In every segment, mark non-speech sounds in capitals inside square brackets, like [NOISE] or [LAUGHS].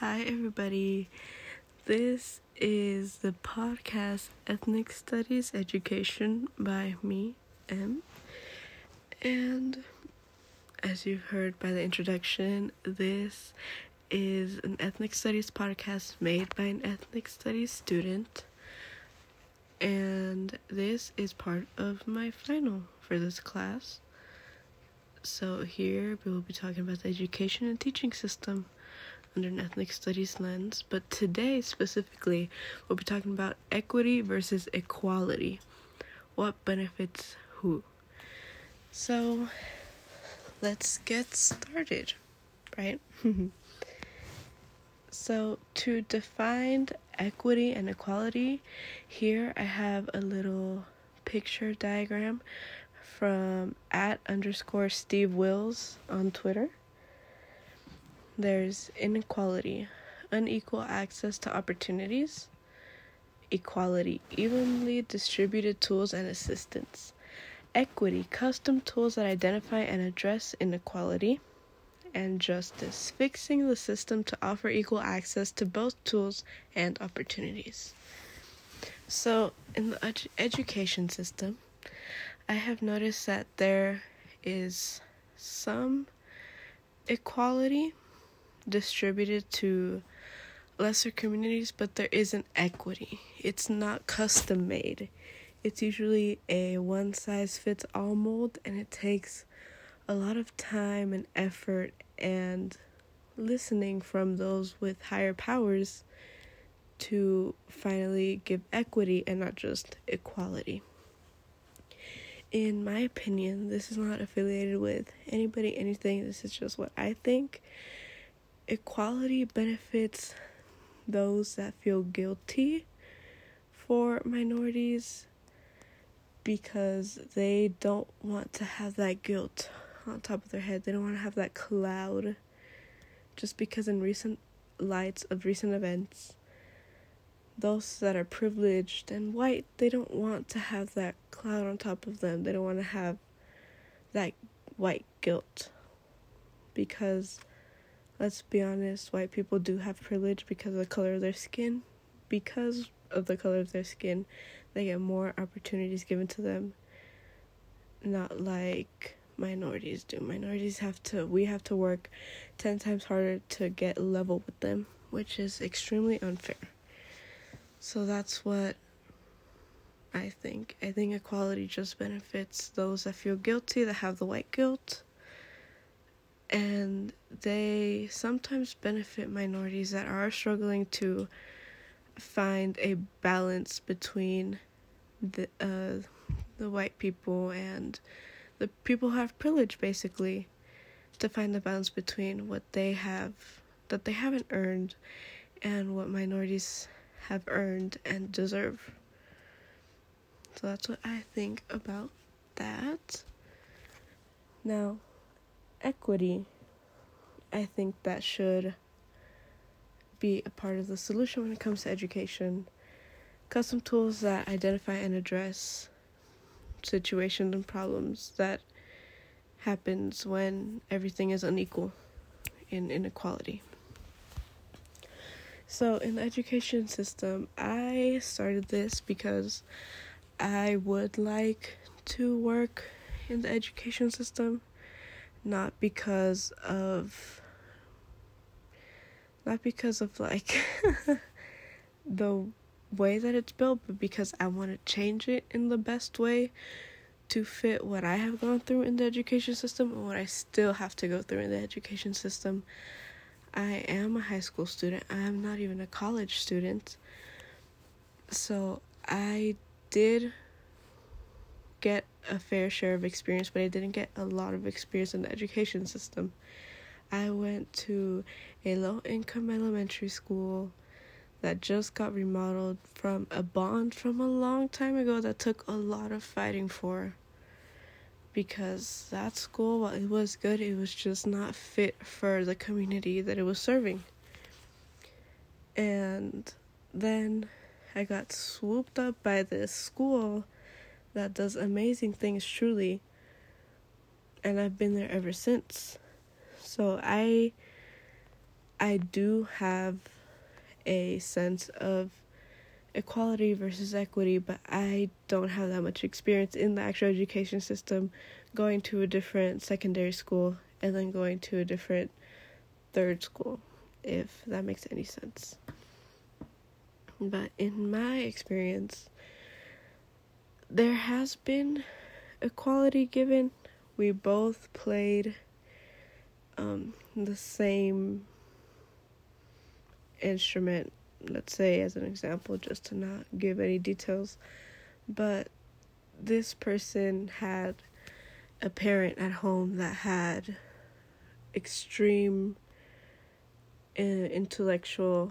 Hi, everybody. This is the podcast Ethnic Studies Education by me, M. And as you've heard by the introduction, this is an ethnic studies podcast made by an ethnic studies student. And this is part of my final for this class. So, here we will be talking about the education and teaching system under an ethnic studies lens, but today specifically, we'll be talking about equity versus equality. What benefits who? So, let's get started, right? [LAUGHS] so, to define equity and equality, here I have a little picture diagram from at underscore Steve Wills on Twitter. There's inequality, unequal access to opportunities, equality, evenly distributed tools and assistance, equity, custom tools that identify and address inequality, and justice, fixing the system to offer equal access to both tools and opportunities. So, in the ed- education system, I have noticed that there is some equality distributed to lesser communities, but there isn't equity. It's not custom made. It's usually a one size fits all mold, and it takes a lot of time and effort and listening from those with higher powers to finally give equity and not just equality. In my opinion, this is not affiliated with anybody, anything. This is just what I think equality benefits those that feel guilty for minorities because they don't want to have that guilt on top of their head. They don't want to have that cloud just because in recent lights of recent events those that are privileged and white, they don't want to have that cloud on top of them. They don't want to have that white guilt because let's be honest, white people do have privilege because of the color of their skin. Because of the color of their skin, they get more opportunities given to them. Not like minorities do. Minorities have to, we have to work 10 times harder to get level with them, which is extremely unfair. So that's what I think. I think equality just benefits those that feel guilty, that have the white guilt and they sometimes benefit minorities that are struggling to find a balance between the uh, the white people and the people who have privilege basically to find the balance between what they have that they haven't earned and what minorities have earned and deserve. So that's what I think about that. Now, equity, I think that should be a part of the solution when it comes to education. Custom tools that identify and address situations and problems that happens when everything is unequal in inequality. So in the education system, I started this because I would like to work in the education system not because of not because of like [LAUGHS] the way that it's built, but because I want to change it in the best way to fit what I have gone through in the education system and what I still have to go through in the education system. I am a high school student. I am not even a college student. So I did get a fair share of experience, but I didn't get a lot of experience in the education system. I went to a low income elementary school that just got remodeled from a bond from a long time ago that took a lot of fighting for. Because that school, while it was good, it was just not fit for the community that it was serving. And then I got swooped up by this school that does amazing things truly and I've been there ever since. So I I do have a sense of equality versus equity, but I don't have that much experience in the actual education system going to a different secondary school and then going to a different third school, if that makes any sense. But in my experience, there has been equality given. We both played um, the same instrument, let's say, as an example, just to not give any details. But this person had a parent at home that had extreme uh, intellectual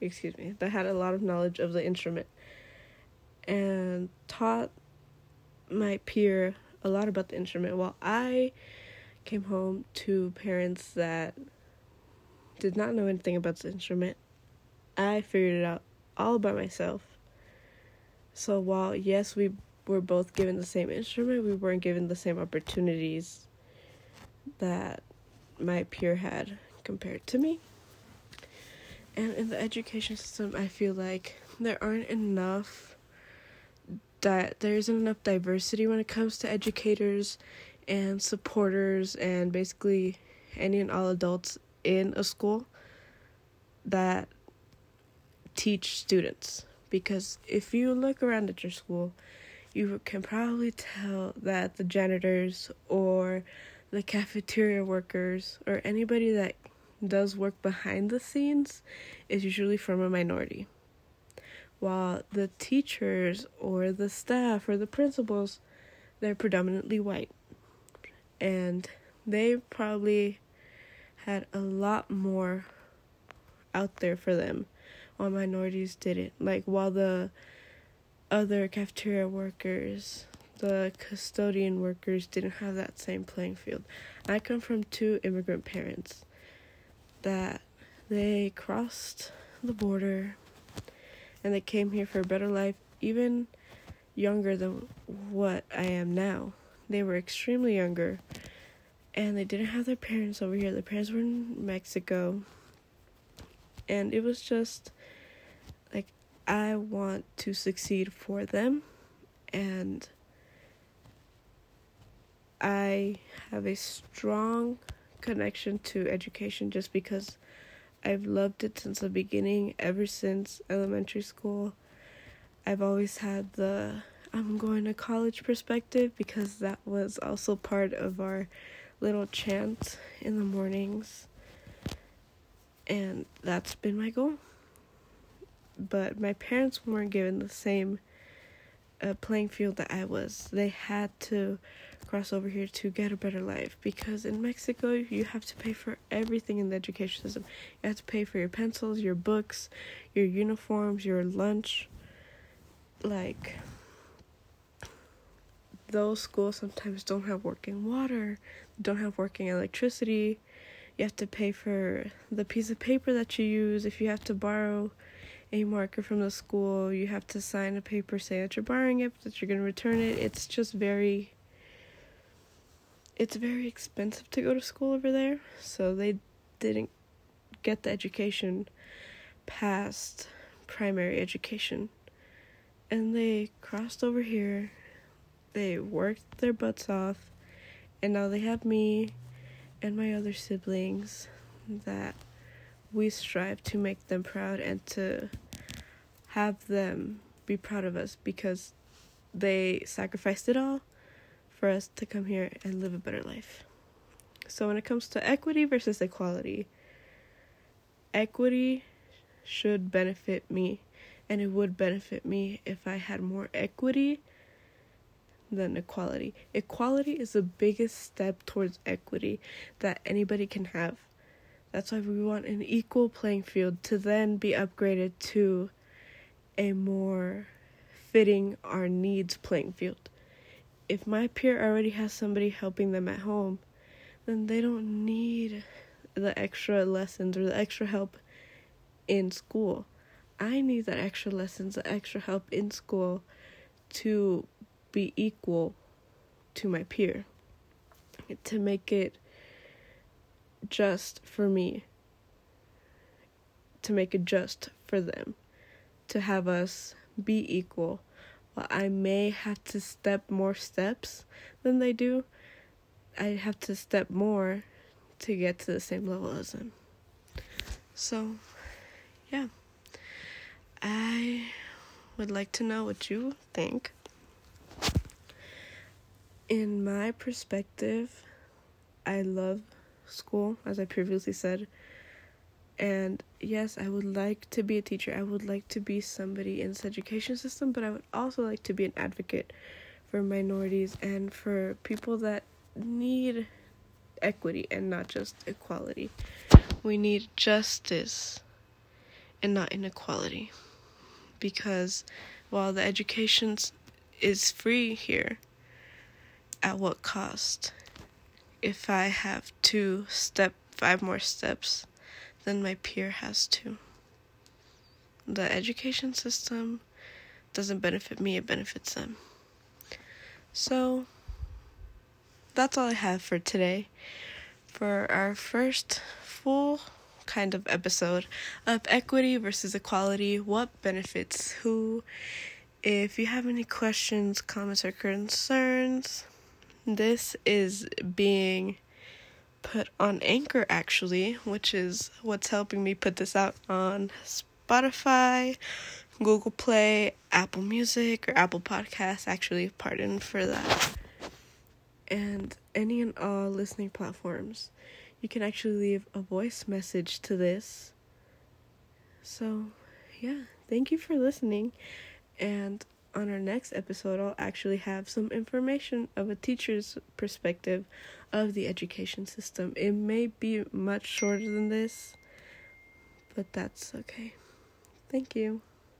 excuse me that had a lot of knowledge of the instrument and taught my peer a lot about the instrument. While i came home to parents that did not know anything about the instrument. I figured it out all by myself. So while yes we were both given the same instrument, we weren't given the same opportunities that my peer had compared to me. And in the education system, I feel like there aren't enough that there isn't enough diversity when it comes to educators and supporters and basically any and all adults in a school that teach students because if you look around at your school you can probably tell that the janitors or the cafeteria workers or anybody that does work behind the scenes is usually from a minority. While the teachers or the staff or the principals, they're predominantly white. And they probably had a lot more out there for them while minorities didn't. Like while the other cafeteria workers, the custodian workers didn't have that same playing field. I come from two immigrant parents that they crossed the border and they came here for a better life, even younger than what I am now. They were extremely younger and they didn't have their parents over here. Their parents were in Mexico. And it was just like I want to succeed for them and I have a strong connection to education just because I've loved it since the beginning, ever since elementary school. I've always had the I'm going to college perspective because that was also part of our little chant in the mornings. And that's been my goal but my parents weren't given the same uh, playing field that I was. They had to cross over here to get a better life because in Mexico you have to pay for everything in the education system. You have to pay for your pencils, your books, your uniforms, your lunch. Like those schools sometimes don't have working water, don't have working electricity. You have to pay for the piece of paper that you use if you have to borrow a marker from the school. You have to sign a paper saying that you're borrowing it, that you're going to return it. It's just very it's very expensive to go to school over there, so they didn't get the education past primary education. And they crossed over here. They worked their butts off, and now they have me and my other siblings that we strive to make them proud and to have them be proud of us because they sacrificed it all for us to come here and live a better life. So, when it comes to equity versus equality, equity should benefit me, and it would benefit me if I had more equity than equality. Equality is the biggest step towards equity that anybody can have. That's why we want an equal playing field to then be upgraded to a more fitting our needs playing field. If my peer already has somebody helping them at home, then they don't need the extra lessons or the extra help in school. I need that extra lessons, the extra help in school to be equal to my peer. To make it just for me, to make it just for them, to have us be equal. While I may have to step more steps than they do, I have to step more to get to the same level as them. So, yeah. I would like to know what you think. In my perspective, I love school, as I previously said. And yes, I would like to be a teacher. I would like to be somebody in this education system, but I would also like to be an advocate for minorities and for people that need equity and not just equality. We need justice and not inequality. Because while the education is free here, at what cost? If I have to step five more steps than my peer has to. The education system doesn't benefit me, it benefits them. So, that's all I have for today. For our first full kind of episode of equity versus equality, what benefits who. If you have any questions, comments, or concerns, this is being put on Anchor actually, which is what's helping me put this out on Spotify, Google Play, Apple Music, or Apple Podcasts. Actually, pardon for that. And any and all listening platforms. You can actually leave a voice message to this. So, yeah, thank you for listening. And on our next episode, I'll actually have some information of a teacher's perspective of the education system. It may be much shorter than this, but that's okay. Thank you.